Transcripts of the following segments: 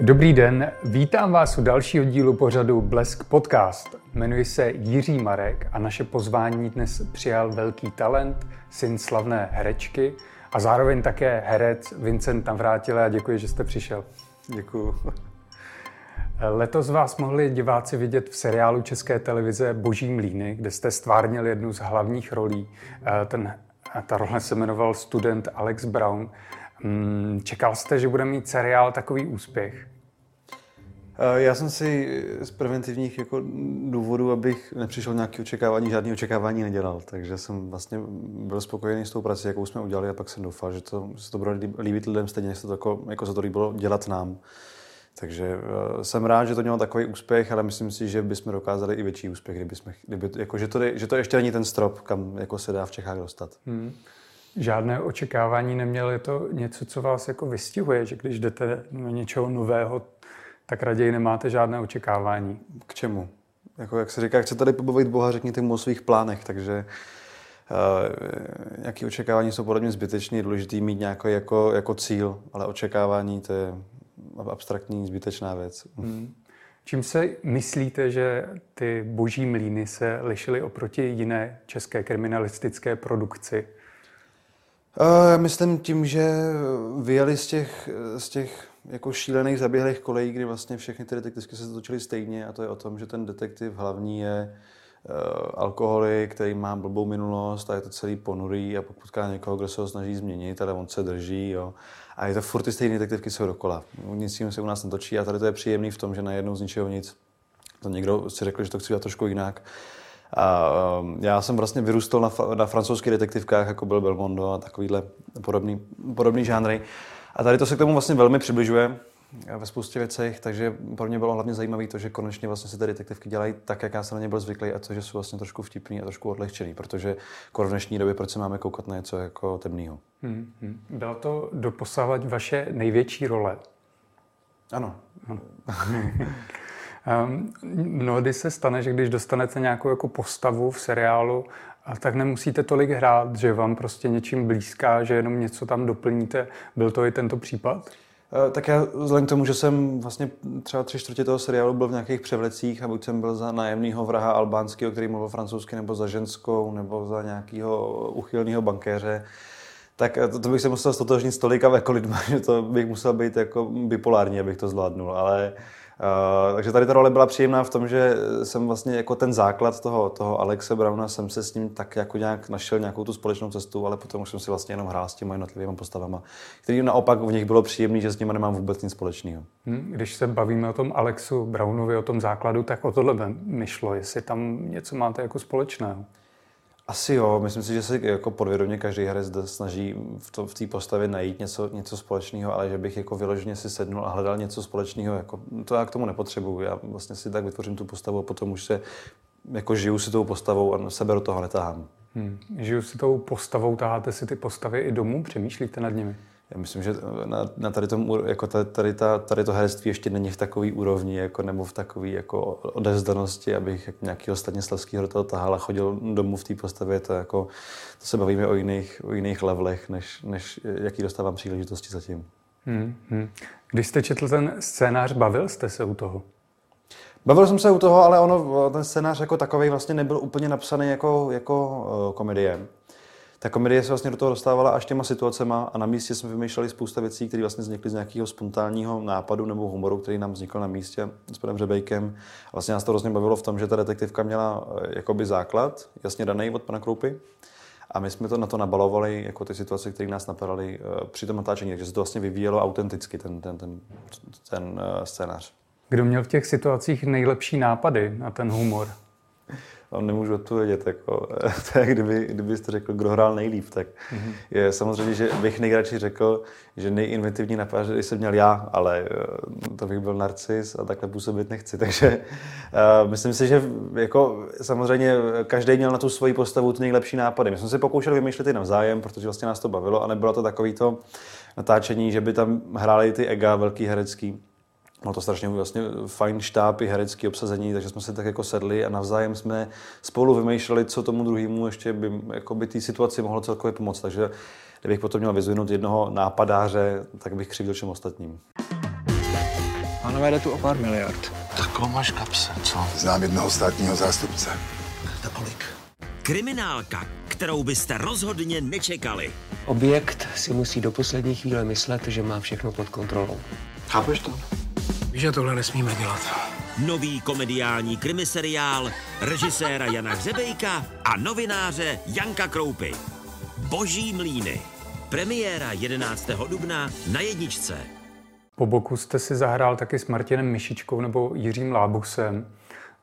Dobrý den, vítám vás u dalšího dílu pořadu Blesk Podcast. Jmenuji se Jiří Marek a naše pozvání dnes přijal velký talent, syn slavné herečky a zároveň také herec Vincent Navrátile a děkuji, že jste přišel. Děkuji. Letos vás mohli diváci vidět v seriálu České televize Boží mlíny, kde jste stvárnil jednu z hlavních rolí. Ten, ta role se jmenoval student Alex Brown. Hmm, čekal jste, že bude mít seriál takový úspěch? Eh, já jsem si z preventivních jako důvodů, abych nepřišel nějaké očekávání, žádné očekávání nedělal. Takže jsem vlastně byl spokojený s tou prací, jakou jsme udělali a pak jsem doufal, že to, se to bude líbit lidem stejně, jak se to jako, jako se to líbilo dělat nám. Takže uh, jsem rád, že to mělo takový úspěch, ale myslím si, že bychom dokázali i větší úspěch, kdyby jsme, kdyby, jako, že, to, že to ještě není ten strop, kam jako se dá v Čechách dostat. Hmm žádné očekávání neměl. Je to něco, co vás jako vystihuje, že když jdete do něčeho nového, tak raději nemáte žádné očekávání. K čemu? Jako, jak se říká, chce tady pobavit Boha, řekněte mu o svých plánech, takže uh, nějaké očekávání jsou podle mě zbytečné, důležité mít nějaký jako, jako cíl, ale očekávání to je abstraktní, zbytečná věc. Hmm. Čím se myslíte, že ty boží mlíny se lišily oproti jiné české kriminalistické produkci? Uh, myslím tím, že vyjeli z těch, z těch jako šílených zaběhlých kolejí, kdy vlastně všechny ty detektivky se točily stejně a to je o tom, že ten detektiv hlavní je uh, alkoholik, který má blbou minulost a je to celý ponurý a potká někoho, kdo se ho snaží změnit, ale on se drží. Jo. A je to furt ty stejné detektivky jsou dokola. Nic jiného se u nás netočí a tady to je příjemný v tom, že najednou z ničeho nic to někdo si řekl, že to chci dělat trošku jinak a um, já jsem vlastně vyrůstal na, na francouzských detektivkách, jako byl Belmondo a takovýhle podobný, podobný žánry. A tady to se k tomu vlastně velmi přibližuje ve spoustě věcech, takže pro mě bylo hlavně zajímavé to, že konečně vlastně se ty detektivky dělají tak, jak já jsem na ně byl zvyklý a to, že jsou vlastně trošku vtipný a trošku odlehčený, protože v dnešní době proč se máme koukat na něco jako temného. Hmm, hmm. Byla to doposávat vaše největší role? Ano. ano. Ehm, mnohdy se stane, že když dostanete nějakou jako postavu v seriálu, tak nemusíte tolik hrát, že vám prostě něčím blízká, že jenom něco tam doplníte. Byl to i tento případ? Eh, tak já vzhledem k tomu, že jsem vlastně třeba tři čtvrtě toho seriálu byl v nějakých převlecích a buď jsem byl za nájemného vraha albánského, který mluvil francouzsky, nebo za ženskou, nebo za nějakého uchylného bankéře, tak eh, to, to bych se musel stotožnit s tolika jako lidma, že to bych musel být jako bipolární, abych to zvládnul. Ale Uh, takže tady ta role byla příjemná v tom, že jsem vlastně jako ten základ toho, toho Alexe Brauna jsem se s ním tak jako nějak našel nějakou tu společnou cestu, ale potom už jsem si vlastně jenom hrál s těmi jednotlivými postavama, který naopak v nich bylo příjemný, že s nimi nemám vůbec nic společného. Hmm, když se bavíme o tom Alexu Brownovi, o tom základu, tak o tohle mi šlo, jestli tam něco máte jako společného. Asi jo, myslím si, že se jako podvědomě každý herec snaží v, to, v té postavě najít něco, něco společného, ale že bych jako vyloženě si sednul a hledal něco společného, jako, to já k tomu nepotřebuju. Já vlastně si tak vytvořím tu postavu a potom už se jako žiju si tou postavou a sebe do toho netahám. Hmm. Žiju si tou postavou, taháte si ty postavy i domů, přemýšlíte nad nimi? Já myslím, že na, na tady, tom, jako tady, tady, ta, tady to herectví ještě není v takové úrovni, jako, nebo v takové jako odezdanosti, abych jako nějakého Stanislavského do toho tahal a chodil domů v té postavě. To, jako, to se bavíme o jiných, o jiných levelech, než, než jaký dostávám příležitosti zatím. Hmm, hmm. Když jste četl ten scénář, bavil jste se u toho? Bavil jsem se u toho, ale ono, ten scénář jako takový vlastně nebyl úplně napsaný jako, jako uh, komedie ta komedie se vlastně do toho dostávala až těma situacema a na místě jsme vymýšleli spousta věcí, které vlastně vznikly z nějakého spontánního nápadu nebo humoru, který nám vznikl na místě s panem Řebejkem. A vlastně nás to hrozně bavilo v tom, že ta detektivka měla eh, jakoby základ, jasně daný od pana Kroupy. A my jsme to na to nabalovali, jako ty situace, které nás napadaly eh, při tom natáčení, takže se to vlastně vyvíjelo autenticky, ten, ten, ten, ten eh, scénář. Kdo měl v těch situacích nejlepší nápady na ten humor? Vám nemůžu odpovědět. Jako, to je, kdyby, kdybyste řekl, kdo hrál nejlíp, tak mm-hmm. je samozřejmě, že bych nejradši řekl, že nejinventivní napad, že jsem měl já, ale eh, to bych byl narcis a takhle působit nechci. Takže uh, myslím si, že jako, samozřejmě každý měl na tu svoji postavu ty nejlepší nápady. My jsme si pokoušeli vymýšlet i navzájem, protože vlastně nás to bavilo a nebylo to takový to natáčení, že by tam hráli ty ega velký herecký Bylo to strašně vlastně fajn štáb i herecký obsazení, takže jsme se tak jako sedli a navzájem jsme spolu vymýšleli, co tomu druhému ještě by, jako by té situaci mohlo celkově pomoct. Takže kdybych potom měl vyzvinout jednoho nápadáře, tak bych křivil všem ostatním. Pánové, jde tu o pár miliard. Tak máš kapse, co? Znám jednoho státního zástupce. Za kolik? Kriminálka, kterou byste rozhodně nečekali. Objekt si musí do poslední chvíle myslet, že má všechno pod kontrolou. Chápeš to? Víš, že tohle nesmíme dělat. Nový komediální krimiseriál režiséra Jana Hřebejka a novináře Janka Kroupy. Boží mlíny. Premiéra 11. dubna na jedničce. Po boku jste si zahrál taky s Martinem Myšičkou nebo Jiřím Lábusem.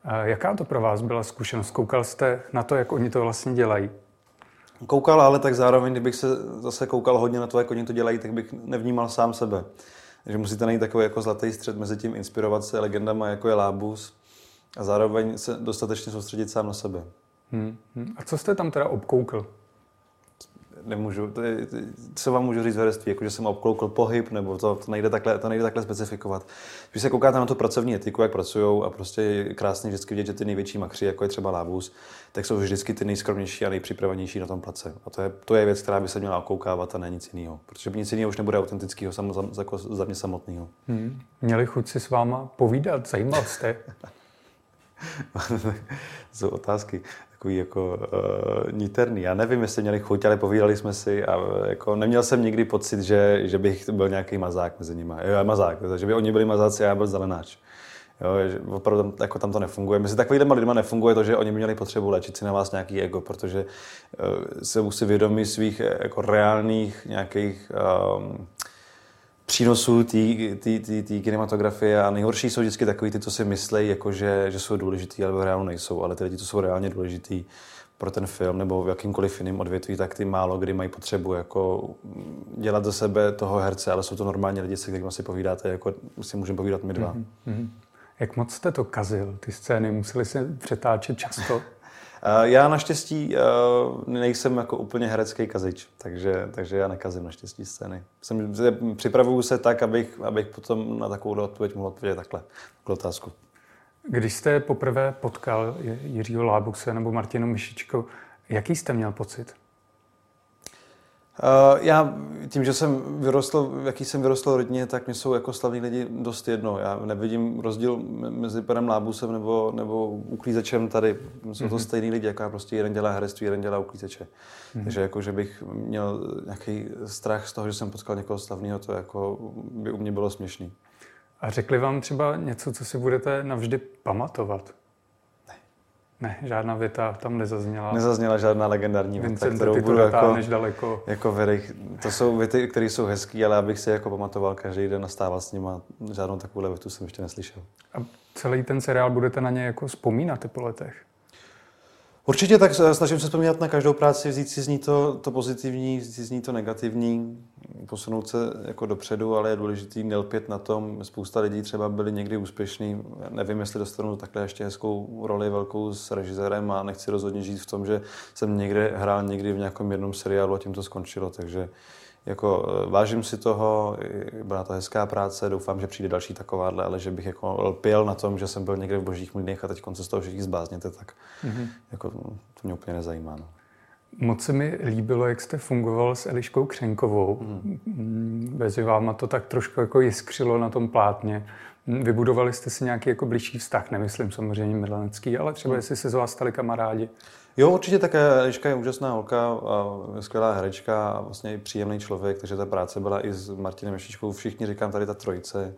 Eh, Jaká to pro vás byla zkušenost? Koukal jste na to, jak oni to vlastně dělají? Koukal, ale tak zároveň, kdybych se zase koukal hodně na to, jak oni to dělají, tak bych nevnímal sám sebe. Takže musíte najít takový jako zlatý střed mezi tím inspirovat se legendama, jako je Lábus, a zároveň se dostatečně soustředit sám na sebe. Hmm. hmm. A co jste tam teda obkoukl? Nemůžu, to je, co vám můžu říct v herectví, jako že jsem obkloukl pohyb, nebo to, to, nejde takhle, to nejde takhle specifikovat. Když se koukáte na tu pracovní etiku, jak pracují a prostě je krásně vždycky vidět, že ty největší makři, jako je třeba Lábus, tak jsou vždycky ty nejskromnější a nejpřipravenější na tom place. A to je, to je věc, která by se měla okoukávat a ne nic jiného. Protože nic jiného už nebude autentického sam, za, jako za mě samotného. Hmm. Měli chuť si s váma povídat, zajímal jste? jsou otázky takový jako uh, niterný. Já nevím, jestli měli chuť, ale povídali jsme si a jako neměl jsem nikdy pocit, že, že bych byl nějaký mazák mezi nimi. Jo, mazák, že by oni byli mazáci a já byl zelenáč. Jo, že opravdu tam, jako tam to nefunguje. Mezi takovými lidmi nefunguje to, že oni měli potřebu léčit si na vás nějaký ego, protože uh, se musí vědomí svých jako reálných nějakých um, přínosů té kinematografie a nejhorší jsou vždycky takový ty, co si myslí, jako že, že jsou důležitý, ale v reálu nejsou, ale ty lidi, co jsou reálně důležitý pro ten film nebo v jakýmkoliv jiném odvětví, tak ty málo kdy mají potřebu jako dělat ze sebe toho herce, ale jsou to normální lidi, se kterými si povídáte, jako si můžeme povídat my dva. Mm-hmm. Jak moc jste to kazil, ty scény? Museli se přetáčet často? Eh, já naštěstí eh, nejsem jako úplně herecký kazič, takže, takže já nekazím naštěstí scény. Jsem, připravuju se tak, abych, abych potom na takovou odpověď mohl odpovědět takhle, takovou otázku. Když jste poprvé potkal Jiřího Lábuse nebo Martinu Myšičko, jaký jste měl pocit? Uh, já tím, že jsem vyrostl, jaký jsem vyrostl rodině, tak mě jsou jako slavní lidi dost jedno. Já nevidím rozdíl mezi panem Lábusem nebo, nebo uklízečem tady. Jsou to mm-hmm. stejný lidi, jako prostě jeden dělá herectví, jeden dělá uklízeče. Mm-hmm. Takže jako, že bych měl nějaký strach z toho, že jsem potkal někoho slavného, to jako by u mě bylo směšný. A řekli vám třeba něco, co si budete navždy pamatovat? Ne, žádná věta tam nezazněla. Nezazněla žádná legendární věta, kterou budu jako, daleko. jako verich. To jsou věty, které jsou hezké, ale abych si jako pamatoval každý den a stával s nimi. Žádnou takovou větu jsem ještě neslyšel. A celý ten seriál budete na ně jako vzpomínat po letech? Určitě tak snažím se vzpomínat na každou práci, vzít si z ní to, to pozitivní, vzít si z ní to negativní, posunout se jako dopředu, ale je důležitý nelpět na tom. Spousta lidí třeba byli někdy úspěšní. Nevím, jestli dostanu takhle ještě hezkou roli velkou s režisérem a nechci rozhodně žít v tom, že jsem někde hrál někdy v nějakém jednom seriálu a tím to skončilo. Takže jako eh, vážím si toho, byla to hezká práce, doufám, že přijde další takováhle, ale že bych jako lpěl na tom, že jsem byl někde v božích mlínech a teď konce z toho všichni zbázněte, tak mm-hmm. jako, to mě úplně nezajímá. No. Moc se mi líbilo, jak jste fungoval s Eliškou Křenkovou. Mm. Mezi váma to tak trošku jako jiskřilo na tom plátně. Vybudovali jste si nějaký jako blížší vztah, nemyslím samozřejmě milenecký, ale třeba mm. jestli se z vás stali kamarádi. Jo, určitě také. Eliška je úžasná holka, a skvělá herečka a vlastně i příjemný člověk, takže ta práce byla i s Martinem Ješičkou. Všichni říkám tady ta trojice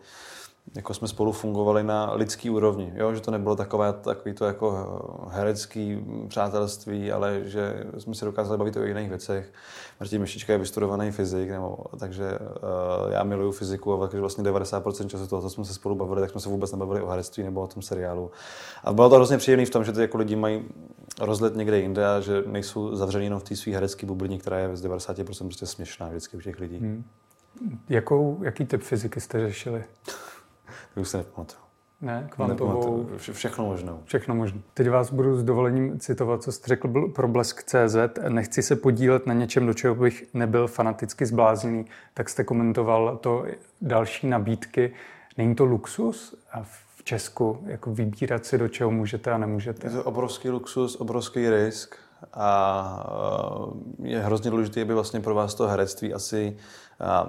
jako jsme spolu fungovali na lidský úrovni, jo? že to nebylo takové, takový to jako herecký přátelství, ale že jsme si dokázali bavit o jiných věcech. Martin Myšička je vystudovaný fyzik, nebo, takže uh, já miluju fyziku a vlastně 90% času toho, co jsme se spolu bavili, tak jsme se vůbec nebavili o herectví nebo o tom seriálu. A bylo to hrozně příjemné v tom, že ty jako lidi mají rozlet někde jinde a že nejsou zavření jenom v té své herecké bublině, která je z 90% prostě směšná vždycky u těch lidí. Hmm. Jakou, jaký typ fyziky jste řešili? To už se nepamatuju. Ne, kvantovou. Vše, všechno možnou. Všechno možné. Teď vás budu s dovolením citovat, co jste řekl pro Blesk.cz. Nechci se podílet na něčem, do čeho bych nebyl fanaticky zblázněný, tak jste komentoval to další nabídky. Není to luxus? A v Česku, jako vybírat si, do čeho můžete a nemůžete? Je to obrovský luxus, obrovský risk a eh, je hrozně důležité, aby vlastně pro vás to herectví asi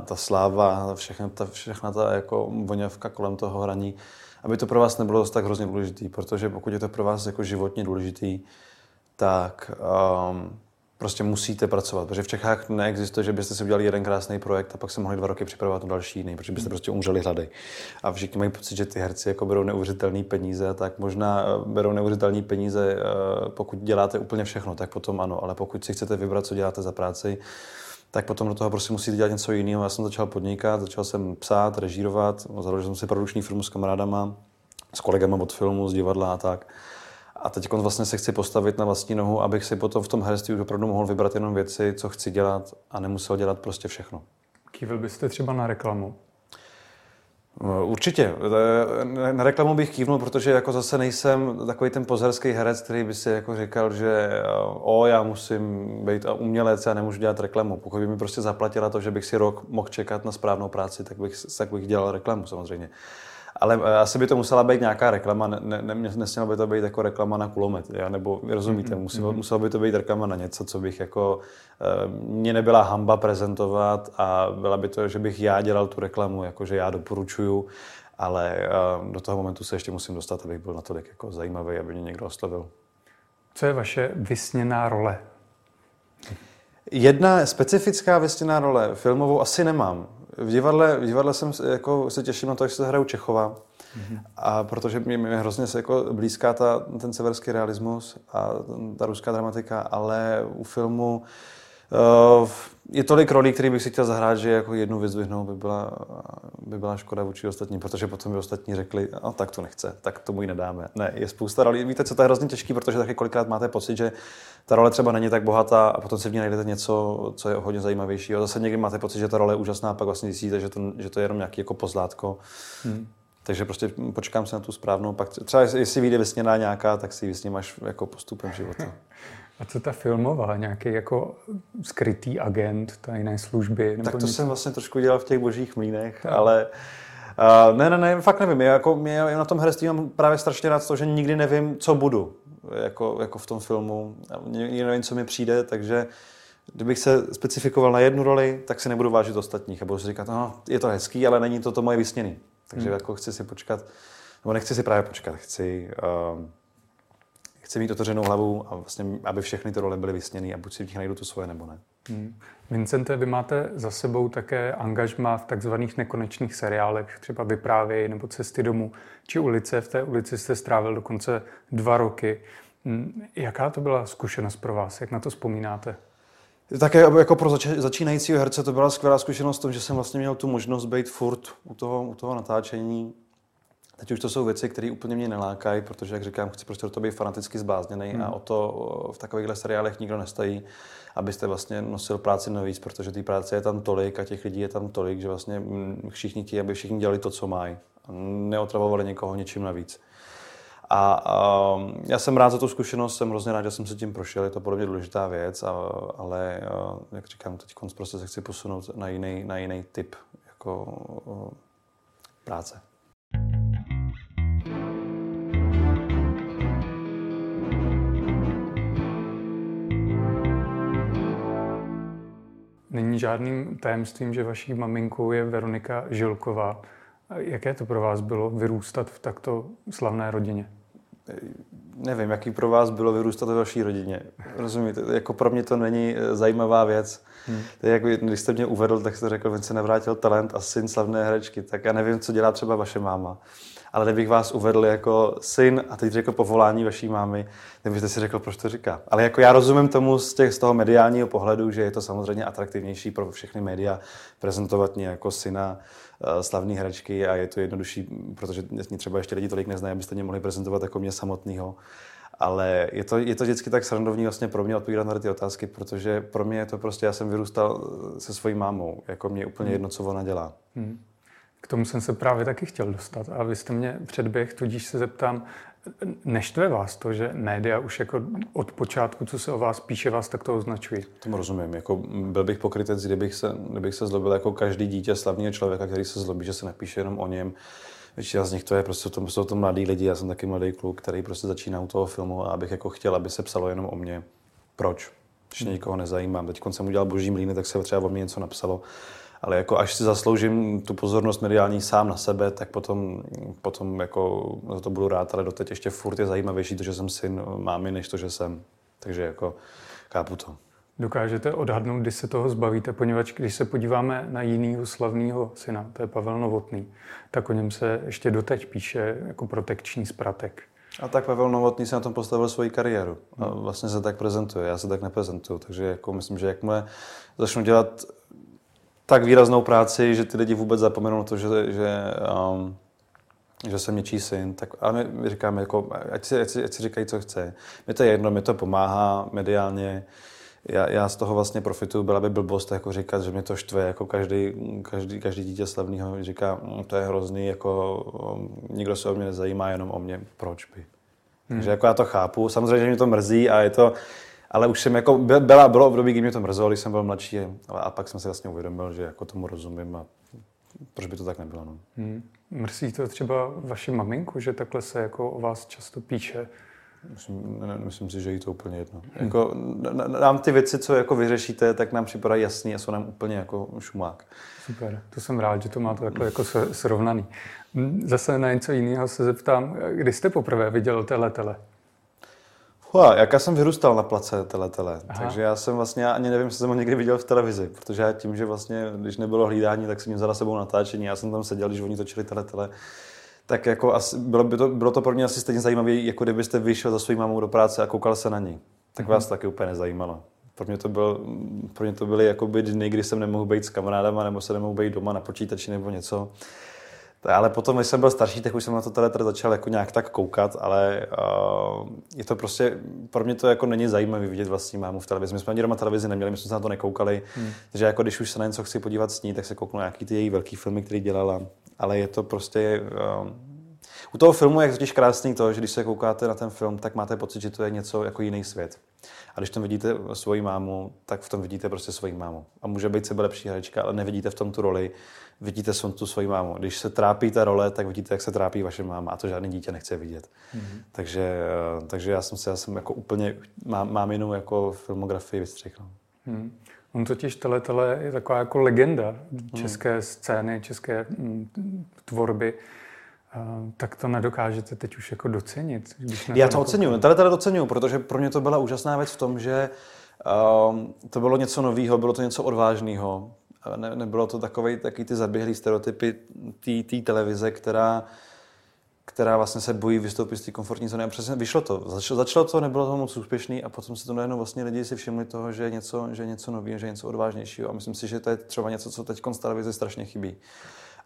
ta sláva, všechna ta, všechna ta jako voněvka kolem toho hraní, aby to pro vás nebylo tak hrozně důležitý, protože pokud je to pro vás jako životně důležitý, tak um, prostě musíte pracovat, protože v Čechách neexistuje, že byste si udělali jeden krásný projekt a pak se mohli dva roky připravovat na další jiný, protože byste prostě umřeli hlady. A všichni mají pocit, že ty herci jako berou neuvěřitelné peníze, tak možná eh, berou neuvěřitelné peníze, eh, pokud děláte úplně všechno, tak potom ano, ale pokud si chcete vybrat, co děláte za práci, tak potom do toho prostě musíte dělat něco jiného. Já jsem začal podnikat, začal jsem psát, režírovat, založil jsem si produkční firmu s kamarádama, s kolegama od filmu, z divadla a tak. A teď vlastně se chci postavit na vlastní nohu, abych si potom v tom herectví už opravdu mohl vybrat jenom věci, co chci dělat a nemusel dělat prostě všechno. Kývil byste třeba na reklamu? No, určitě. Na reklamu bych kývnul, protože jako zase nejsem takový ten pozerský herec, který by si jako říkal, že o, já musím být umělec, já nemůžu dělat reklamu. Pokud by mi prostě zaplatila to, že bych si rok mohl čekat na správnou práci, tak bych, tak bych dělal reklamu samozřejmě. Ale eh, asi by to musela být nějaká reklama, ne, ne, nesmělo by to být jako reklama na kulomet, já, nebo rozumíte, mm-hmm. muselo, muselo by to být reklama na něco, co bych jako, uh, mě nebyla hamba prezentovat a byla by to, že bych já dělal tu reklamu, jako že já doporučuju, ale uh, do toho momentu se ještě musím dostat, abych byl natolik jako zajímavý, aby mě někdo oslovil. Co je vaše vysněná role? Jedna specifická vysněná role filmovou asi nemám. V divadle, v divadle jsem jako, se těším na to, jak se hraju Čechova. Mm-hmm. A protože mě, mě hrozně se jako blízká ta, ten severský realismus a ta ruská dramatika, ale u filmu uh, je tolik rolí, který bych si chtěl zahrát, že jako jednu vyzdvihnout by byla, by byla škoda vůči ostatním, protože potom by ostatní řekli, a tak to nechce, tak tomu ji nedáme. Ne, je spousta rolí. Víte, co to je hrozně těžké, protože taky kolikrát máte pocit, že ta role třeba není tak bohatá a potom si v ní najdete něco, co je hodně zajímavější. A zase někdy máte pocit, že ta role je úžasná a pak vlastně zjistíte, že to, že to je jenom nějaký jako pozlátko. Hmm. Takže prostě počkám se na tu správnou, pak třeba jestli vyjde vysněná nějaká, tak si ji vysním až jako postupem života. A co ta filmová? Nějaký jako skrytý agent tajné služby? Nebo tak to něco? jsem vlastně trošku dělal v těch božích mlínech, tak. ale uh, ne, ne, ne, fakt nevím. Já, jako, já na tom herství mám právě strašně rád to, že nikdy nevím, co budu jako, jako v tom filmu. Nikdy nevím, co mi přijde, takže kdybych se specifikoval na jednu roli, tak si nebudu vážit ostatních a budu si říkat, no, je to hezký, ale není to to moje vysněný. Takže hmm. jako chci si počkat, nebo nechci si právě počkat, chci, uh, chci mít otevřenou hlavu a vlastně, aby všechny ty role byly vysněné a buď si v nich najdu to svoje, nebo ne. Hmm. Vincente, vy máte za sebou také angažma v takzvaných nekonečných seriálech, třeba Vyprávěj nebo Cesty domů, či ulice. V té ulici jste strávil dokonce dva roky. Hmm. Jaká to byla zkušenost pro vás? Jak na to vzpomínáte? Také jako pro zač- začínajícího herce to byla skvělá zkušenost v tom, že jsem vlastně měl tu možnost být furt u toho, u toho natáčení. Teď už to jsou věci, které úplně mě nelákají, protože, jak říkám, chci prostě do toho být fanaticky zblázněný hmm. a o to v takovýchhle seriálech nikdo nestají, abyste vlastně nosil práci navíc, protože té práce je tam tolik a těch lidí je tam tolik, že vlastně všichni chtějí, aby všichni dělali to, co mají neotravovali někoho něčím navíc. A, a já jsem rád za tu zkušenost, jsem hrozně rád, že jsem se tím prošel, je to podle mě důležitá věc, a, ale a, jak říkám, teď prostě se chci posunout na jiný, na jiný typ jako, o, práce. Není žádným tajemstvím, že vaší maminkou je Veronika Žilková. Jaké to pro vás bylo vyrůstat v takto slavné rodině? nevím, jaký pro vás bylo vyrůstat ve vaší rodině. Rozumíte? Jako pro mě to není eh, zajímavá věc. Hmm. Je jako, když jste mě uvedl, tak jste řekl, že se nevrátil talent a syn slavné herečky. Tak já nevím, co dělá třeba vaše máma. Ale kdybych vás uvedl jako syn a teď řekl povolání vaší mámy, tak byste si řekl, proč to říká. Ale jako já rozumím tomu z, těch, z toho mediálního pohledu, že je to samozřejmě atraktivnější pro všechny média prezentovat mě jako syna Eh, slavné herečky a je to jednodušší, protože mě třeba ještě lidi tolik neznají, abyste mě mohli prezentovat jako mě samotného. Ale je to, je to vždycky tak srandovní vlastně pro mě odpovídat na ty otázky, protože pro mě je to prostě, já jsem vyrůstal se svojí mámou, jako mě úplně hmm. jedno, co ona dělá. Hmm. K tomu jsem se právě taky chtěl dostat a vy jste mě předběh, tudíž se zeptám, Neštve vás to, že média už jako od počátku, co se o vás píše, vás tak to označují? Tomu rozumím. Jako byl bych pokrytec, kdybych se, kdybych se zlobil jako každý dítě slavného člověka, který se zlobí, že se napíše jenom o něm. Většina z nich to je prostě, to, jsou to mladí lidi, já jsem taky mladý kluk, který prostě začíná u toho filmu a abych jako chtěl, aby se psalo jenom o mě. Proč? Když nikoho nezajímám. Teď jsem udělal Boží mlíny, tak se třeba o mě něco napsalo. Ale jako až si zasloužím tu pozornost mediální sám na sebe, tak potom, potom jako za to budu rád, ale doteď ještě furt je zajímavější to, že jsem syn mámy, než to, že jsem. Takže jako chápu to. Dokážete odhadnout, kdy se toho zbavíte, poněvadž když se podíváme na jinýho slavného syna, to je Pavel Novotný, tak o něm se ještě doteď píše jako protekční zpratek. A tak Pavel Novotný se na tom postavil svoji kariéru. A vlastně se tak prezentuje, já se tak neprezentuju. Takže jako myslím, že jakmile začnu dělat tak výraznou práci, že ty lidi vůbec zapomenou na to, že, že, um, že jsem něčí syn, tak ale my říkáme, jako, ať, si, ať, si, ať si říkají, co chce. Mi to je jedno, mi to pomáhá mediálně, já, já z toho vlastně profituju, byla by blbost jako říkat, že mě to štve, jako každý, každý, každý dítě slavného říká, mm, to je hrozný, jako um, nikdo se o mě nezajímá, jenom o mě, proč by. Hmm. Takže jako já to chápu, samozřejmě, že mě to mrzí a je to, ale už jsem jako, byla, bylo období, kdy mě to mrzelo, když jsem byl mladší a pak jsem si vlastně uvědomil, že jako tomu rozumím a proč by to tak nebylo. No. Hmm. Mrzí to třeba vaši maminku, že takhle se jako o vás často píše? Myslím, ne, myslím si, že jí to úplně jedno. Hmm. Jako, nám ty věci, co jako vyřešíte, tak nám připadají jasný a jsou nám úplně jako šumák. Super, to jsem rád, že to máte takhle jako srovnaný. Hm, zase na něco jiného se zeptám, kdy jste poprvé viděl teletele? Hua, jak já jsem vyrůstal na place teletele, Aha. takže já jsem vlastně, ani nevím, jestli jsem ho někdy viděl v televizi, protože já tím, že vlastně, když nebylo hlídání, tak jsem měl za sebou natáčení, já jsem tam seděl, když oni točili teletele, tak jako asi, bylo, by to, bylo to pro mě asi stejně zajímavé, jako kdybyste vyšel za svou mámou do práce a koukal se na ní. Tak mm-hmm. vás to taky úplně nezajímalo. Pro mě to, byl, pro mě to byly jako by dny, kdy jsem nemohl být s kamarádama, nebo se nemohl být doma na počítači nebo něco. Ale potom, když jsem byl starší, tak už jsem na to teletra začal jako nějak tak koukat, ale uh, je to prostě, pro mě to jako není zajímavé vidět vlastní mámu v televizi. My jsme ani doma televizi neměli, my jsme se na to nekoukali, hmm. takže jako když už se na něco chci podívat s ní, tak se kouknu nějaký ty její velký filmy, které dělala, ale je to prostě, uh, u toho filmu je totiž krásný to, že když se koukáte na ten film, tak máte pocit, že to je něco jako jiný svět. A když tam vidíte svoji mámu, tak v tom vidíte prostě svoji mámu. A může být sebe lepší herečka, ale nevidíte v tom tu roli, vidíte tu svoji mámu. Když se trápí ta role, tak vidíte, jak se trápí vaše máma a to žádný dítě nechce vidět. Mm-hmm. Takže, eh, takže já jsem si, já jsem jako úplně, mám, mám jinou jako filmografii vystřihl. Mm. On totiž tele je taková jako legenda české mm. scény, české mm, tvorby. Uh, tak to nedokážete teď už jako docenit. Když Já to oceňuji, tele docenuju, protože pro mě to byla úžasná věc v tom, že um, to bylo něco nového, bylo to něco odvážného ne, nebylo to takový, taky ty zaběhlý stereotypy té televize, která, která vlastně se bojí vystoupit z té komfortní zóny. A přesně vyšlo to. Začalo, začalo to, nebylo to moc úspěšný a potom se to najednou vlastně lidi si všimli toho, že je něco, že je něco nového, že je něco odvážnějšího. A myslím si, že to je třeba něco, co teď z televize strašně chybí.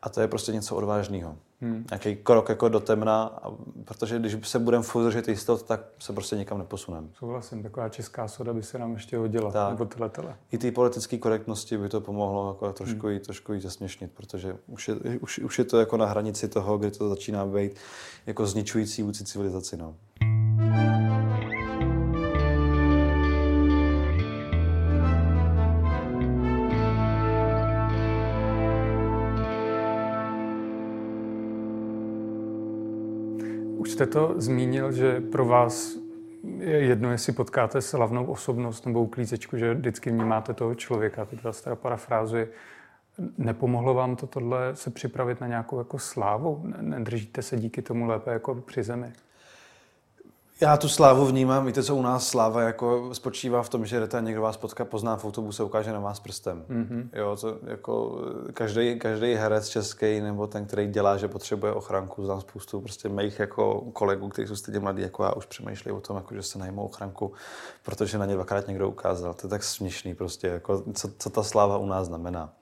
A to je prostě něco odvážného. Hmm. Nějaký krok jako do temna, protože když se budeme furt držet jistot, tak se prostě nikam neposuneme. Souhlasím, taková česká soda by se nám ještě hodila, tak. nebo tele, tele. I té politické korektnosti by to pomohlo jako trošku, hmm. jí, trošku jí zasměšnit, protože už je, už, už je to jako na hranici toho, kdy to začíná být jako zničující vůči civilizaci. No. Jste to zmínil, že pro vás je jedno, jestli potkáte slavnou osobnost nebo uklízečku, že vždycky vnímáte toho člověka. Teď vás teda parafrázuji. Nepomohlo vám to tohle se připravit na nějakou jako slávu? Nedržíte se díky tomu lépe jako při zemi? Já tu slávu vnímám, víte, co u nás sláva jako spočívá v tom, že jdete a někdo vás potká, pozná v autobuse, ukáže na vás prstem. Mm-hmm. Jo, to jako každý, každý herec český nebo ten, který dělá, že potřebuje ochranku, znám spoustu prostě mých jako kolegů, kteří jsou stejně mladí jako já, už přemýšlí o tom, jako, že se najmou ochranku, protože na ně dvakrát někdo ukázal. To je tak směšný prostě, jako, co, co ta sláva u nás znamená.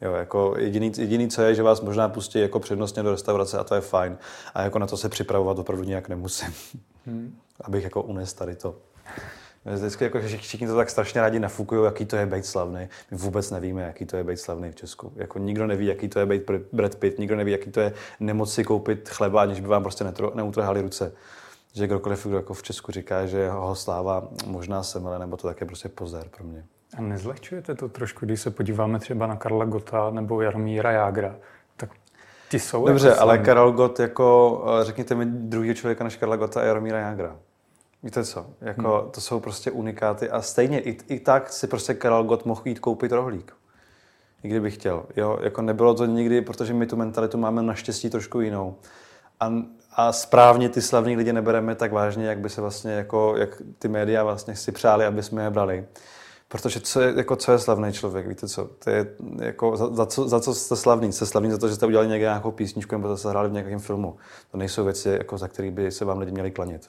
Jo, jako jediný, jediný, co je, že vás možná pustí jako přednostně do restaurace a to je fajn. A jako na to se připravovat opravdu nějak nemusím. Hmm. Abych jako unes tady to. Vždycky jako všichni to tak strašně rádi nafukují, jaký to je být slavný. My vůbec nevíme, jaký to je být slavný v Česku. Jako nikdo neví, jaký to je být Brad Pitt, nikdo neví, jaký to je nemoci koupit chleba, aniž by vám prostě neutrhali ruce. Že kdokoliv kdo jako v Česku říká, že ho sláva možná semele, nebo to také prostě pozor pro mě. A nezlehčujete to trošku, když se podíváme třeba na Karla Gota nebo Jaromíra Jágra, tak Ti jsou Dobře, jako ale slavní. Karel Gott jako, eh, řekněte mi druhého člověka než Karla Gotta a Jaromíra Jágra. Víte co? Jako, hmm. To jsou prostě unikáty a stejně i, i tak si prostě Karel Gott mohl jít koupit rohlík. I kdyby chtěl. Jo? Jako nebylo to nikdy, protože my tu mentalitu máme naštěstí trošku jinou. A, a správně ty slavní lidi nebereme tak vážně, jak by se vlastně, jako, jak ty média vlastně si přáli, aby jsme je brali. Protože co je, jako, co je slavný člověk, víte co? To je, jako, za, za, co, za co jste slavný? Jste slavný za to, že jste udělali někde nějakou písničku nebo jste hráli v nějakém filmu. To nejsou věci, jako, za které by se vám lidi měli klanět.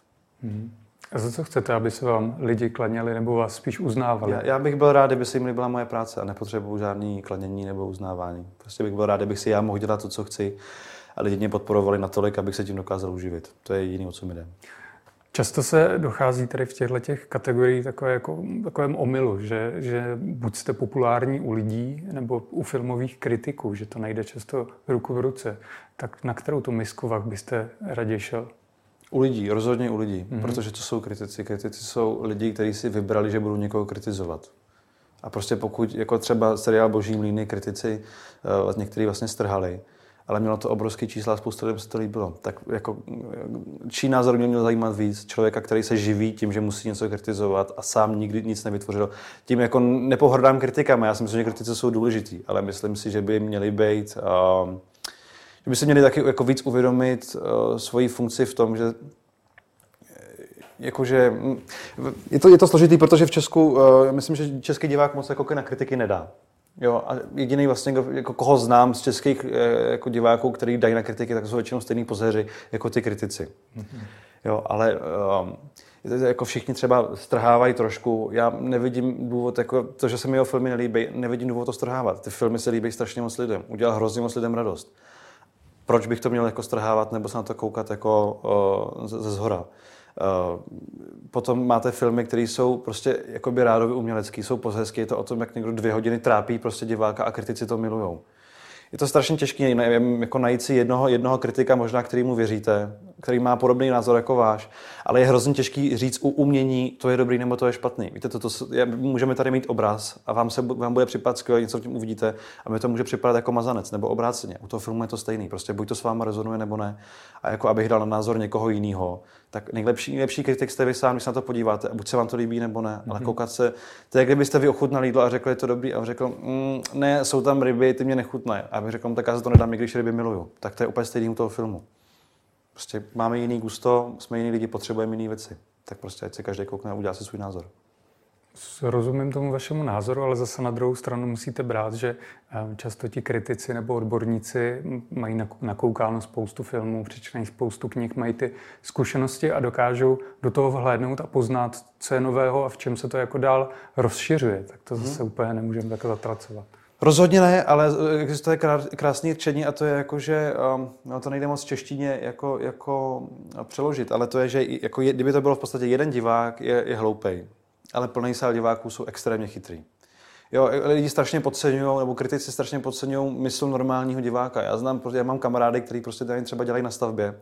A za co chcete, aby se vám lidi klaněli nebo vás spíš uznávali? Já, já bych byl rád, kdyby se jim líbila moje práce a nepotřebuju žádný klanění nebo uznávání. Prostě bych byl rád, kdybych si já mohl dělat to, co chci a lidi mě podporovali natolik, abych se tím dokázal uživit. To je jediné, o co mi jde. Často se dochází tady v těchto těch kategoriích takové jako, takovém omylu, že, že buď jste populární u lidí nebo u filmových kritiků, že to nejde často ruku v ruce. Tak na kterou tu misku vah byste raději šel? U lidí, rozhodně u lidí, mm-hmm. protože to jsou kritici. Kritici jsou lidi, kteří si vybrali, že budou někoho kritizovat. A prostě pokud, jako třeba seriál Boží mlýny, kritici uh, někteří vlastně strhali, ale mělo to obrovský čísla a spoustu lidem se to líbilo. Tak jako, eh, čí názor mě měl zajímat víc? Člověka, který se živí tím, že musí něco kritizovat a sám nikdy nic nevytvořil. Tím jako nepohrdám kritikama, já si myslím, že kritici jsou důležitý, ale myslím si, že by měli být uh, že by se měli taky jako víc uvědomit uh, svoji funkci v tom, že jakože, mm, je to, je to složitý, protože v Česku, uh, myslím, že český divák moc jako na kritiky nedá. Jo, a jediný vlastně, jako koho znám z českých eh, jako diváků, který dají na kritiky, tak jsou většinou stejný pozeři jako ty kritici. Jo, ale um, jako všichni třeba strhávají trošku. Já nevidím důvod, jako to, že se mi jeho filmy nelíbí, nevidím důvod to strhávat. Ty filmy se líbí strašně moc lidem. Udělal hrozně moc lidem radost. Proč bych to měl jako strhávat nebo se na to koukat jako uh, ze, ze zhora? Uh, potom máte filmy, které jsou prostě jakoby rádově umělecký, jsou pozhezky, je to o tom, jak někdo dvě hodiny trápí prostě diváka a kritici to milujou. Je to strašně těžké jako najít si jednoho, jednoho kritika, možná kterýmu věříte, který má podobný názor jako váš, ale je hrozně těžký říct u umění, to je dobrý nebo to je špatný. Víte, to, to, je, můžeme tady mít obraz a vám, se, vám bude připadat skvěle, něco v tím uvidíte a mi to může připadat jako mazanec nebo obráceně. U toho filmu je to stejný, prostě buď to s váma rezonuje nebo ne. A jako abych dal na názor někoho jiného, tak nejlepší, nejlepší kritik jste vy sám, když se na to podíváte, a buď se vám to líbí nebo ne, ale koukat se, to je, kdybyste vy ochutnali jídlo a řekli, je to dobrý, a řekl, mm, ne, jsou tam ryby, ty mě nechutnají. A bych řekl, "No, tak já se to nedám, i když ryby miluju. Tak to je úplně stejný u toho filmu. Prostě máme jiný gusto, jsme jiný lidi, potřebujeme jiné věci. Tak prostě ať se každý koukne a udělá si svůj názor. Rozumím tomu vašemu názoru, ale zase na druhou stranu musíte brát, že eh, často ti kritici nebo odborníci mají nak- nakoukáno spoustu filmů, přečtený spoustu knih, mají ty zkušenosti a dokážou do toho vhlédnout a poznat, co je nového a v čem se to jako dál rozšiřuje. Tak to zase úplně nemůžeme takhle zatracovat. Rozhodně ne, ale existuje krá- krásný řečení a to je jako, že um, no to nejde moc v češtině jako, jako přeložit, ale to je, že jako je, kdyby to bylo v podstatě jeden divák, je, je hloupej, ale plný sál diváků jsou extrémně chytrý. Jo, lidi strašně podceňují, nebo kritici strašně podceňují mysl normálního diváka. Já znám, protože já mám kamarády, kteří prostě tady třeba dělají na stavbě,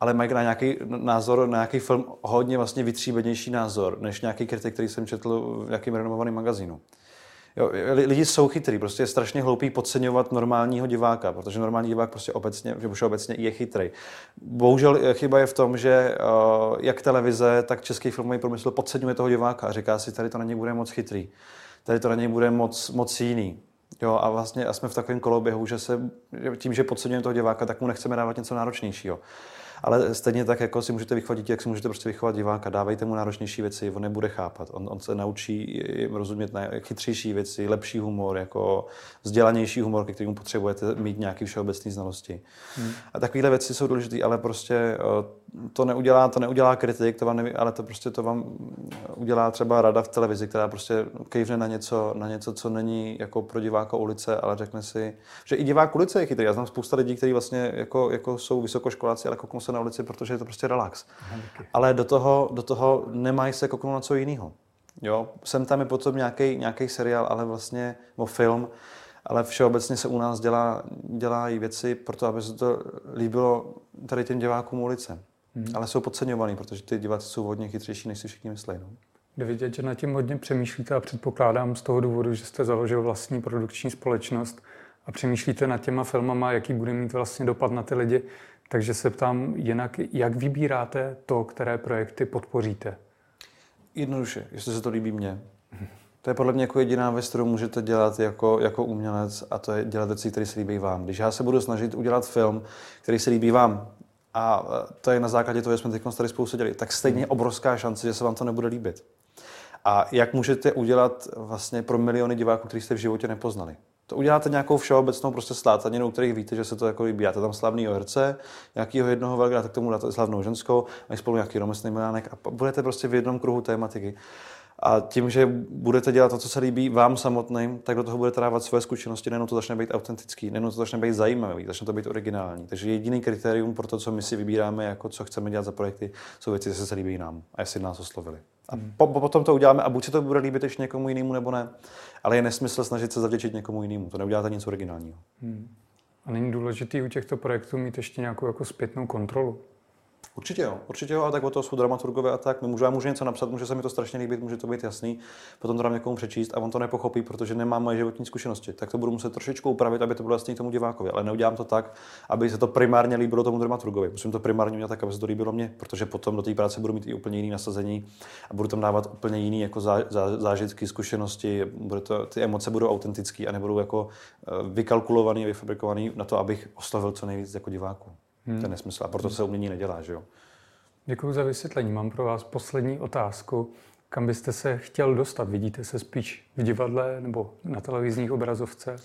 ale mají na nějaký názor, na nějaký film hodně vlastně vytříbenější názor, než nějaký kritik, který jsem četl v nějakém renomovaném magazínu. Jo, li- lidi jsou chytrý, prostě je strašně hloupý podceňovat normálního diváka, protože normální divák prostě obecně, že už obecně je chytrý. Bohužel eh, chyba je v tom, že uh, jak televize, tak český filmový průmysl podceňuje toho diváka a říká si, tady to na něj bude moc chytrý, tady to na něj bude moc, moc jiný. Jo, a vlastně a jsme v takovém koloběhu, že se, tím, že podceňujeme toho diváka, tak mu nechceme dávat něco náročnějšího. Ale stejně tak, jako si můžete vychovat jak si můžete prostě vychovat diváka. Dávejte mu náročnější věci, on nebude chápat. On, on se naučí rozumět na chytřejší věci, lepší humor, jako vzdělanější humor, ke kterému potřebujete mít nějaké všeobecné znalosti. Hmm. A takovéhle věci jsou důležité, ale prostě eh, to neudělá, to neudělá kritik, to vám neví, ale to prostě to vám udělá třeba rada v televizi, která prostě kejvne na něco, na něco, co není jako pro diváka ulice, ale řekne si, že i divák ulice je chytrý. Já znám spousta lidí, kteří vlastně jako, jako jsou vysokoškoláci, ale kouknou se na ulici, protože je to prostě relax. Ale do toho, do toho nemají se kouknout na co jiného. Jo, sem tam je potom nějaký, nějaký seriál, ale vlastně, o film, ale všeobecně se u nás dělá, dělají věci pro to, aby se to líbilo tady těm divákům ulice. Hmm. Ale jsou podceňovaný, protože ty diváci jsou hodně chytřejší, než si všichni myslí. No. Jde vidět, že nad tím hodně přemýšlíte a předpokládám z toho důvodu, že jste založil vlastní produkční společnost. a přemýšlíte nad těma filmama, jaký bude mít vlastně dopad na ty lidi. Takže se ptám jinak, jak vybíráte to, které projekty podpoříte? Jednoduše, jestli se to líbí mně. To je podle mě jako jediná věc, kterou můžete dělat jako, jako umělec a to je dělat věci, které se líbí vám. Když já se budu snažit udělat film, který se líbí vám, a to je na základě toho, že jsme teď tady spolu seděli, tak stejně obrovská šance, že se vám to nebude líbit. A jak můžete udělat vlastně pro miliony diváků, který jste v životě nepoznali? To uděláte nějakou všeobecnou prostě slátaninu, kterých víte, že se to jako líbí. Tam slavný herce, nějakého jednoho velkého, tak tomu dáte slavnou ženskou, mají spolu nějaký romesný milánek a budete prostě v jednom kruhu tématiky. A tím, že budete dělat to, co se líbí vám samotným, tak do toho budete dávat své zkušenosti, nejenom to začne být autentický, nejenom to začne být zajímavý, začne to být originální. Takže jediný kritérium pro to, co my si vybíráme, jako co chceme dělat za projekty, jsou věci, které se líbí nám a jestli nás oslovili. A hmm. po, potom to uděláme a buď se to bude líbit ještě někomu jinému nebo ne, ale je nesmysl snažit se zavděčit někomu jinému. To neuděláte nic originálního. Hmm. A není důležité u těchto projektů mít ještě nějakou jako zpětnou kontrolu? Určitě jo, určitě jo, a tak o to jsou dramaturgové a tak. Můžu, já můžu něco napsat, může se mi to strašně líbit, může to být jasný, potom to dám někomu přečíst a on to nepochopí, protože nemá moje životní zkušenosti. Tak to budu muset trošičku upravit, aby to bylo jasný tomu divákovi. Ale neudělám to tak, aby se to primárně líbilo tomu dramaturgovi. Musím to primárně udělat tak, aby se to líbilo mně, protože potom do té práce budu mít i úplně jiný nasazení a budu tam dávat úplně jiný jako zá, zá, zážitky, zkušenosti, bude to, ty emoce budou autentické a nebudou jako eh, vykalkulovaný a vyfabrikovaný na to, abych oslovil co nejvíc jako diváku. Hmm. To je nesmysl. A proto se umění nedělá, že jo? Děkuji za vysvětlení. Mám pro vás poslední otázku. Kam byste se chtěl dostat? Vidíte se spíš v divadle nebo na televizních obrazovce?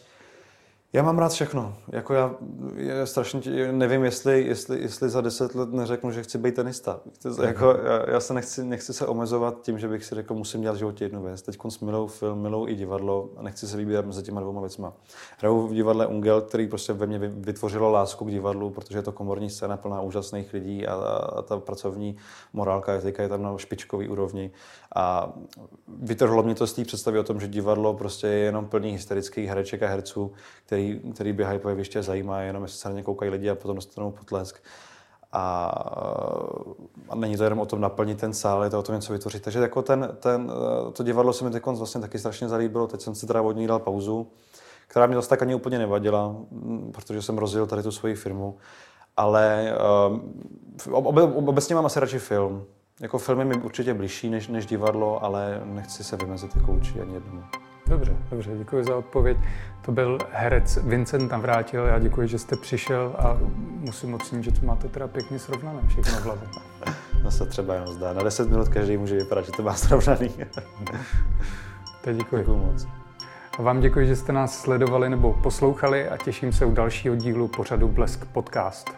Já mám rád všechno. Jako já, já strašně nevím, jestli, jestli, jestli za deset let neřeknu, že chci být tenista. Jako, já, já, se nechci, nechci se omezovat tím, že bych si řekl, musím dělat v životě jednu věc. Teď s milou film, milou i divadlo a nechci se vybírat mezi těma dvěma věcma. Hraju v divadle Ungel, který prostě ve mně vytvořilo lásku k divadlu, protože je to komorní scéna plná úžasných lidí a, a ta pracovní morálka etika je tam na špičkový úrovni. A vytrhlo mě to z té představy o tom, že divadlo prostě je jenom plný hysterických hereček a herců, který, který běhají po jeviště zajímá, jenom jestli se na ně koukají lidi a potom dostanou potlesk. A, a není to jenom o tom naplnit ten sál, je to o tom něco vytvořit. Takže jako ten, ten, to divadlo se mi teď vlastně taky strašně zalíbilo. Teď jsem si teda od ní dal pauzu, která mě zase tak ani úplně nevadila, protože jsem rozjel tady tu svoji firmu. Ale um, obe, obecně mám asi radši film. Jako filmy mi určitě blížší než, než divadlo, ale nechci se vymezit jako učí ani jednomu. Dobře, dobře, děkuji za odpověď. To byl herec Vincent Navrátil. Já děkuji, že jste přišel a musím ocenit, že to máte teda pěkně srovnané všechno v hlavě. No se třeba jenom zdá. Na 10 minut každý může vypadat, že to má srovnaný. Tak děkuji. Děkuji moc. A vám děkuji, že jste nás sledovali nebo poslouchali a těším se u dalšího dílu pořadu Blesk Podcast.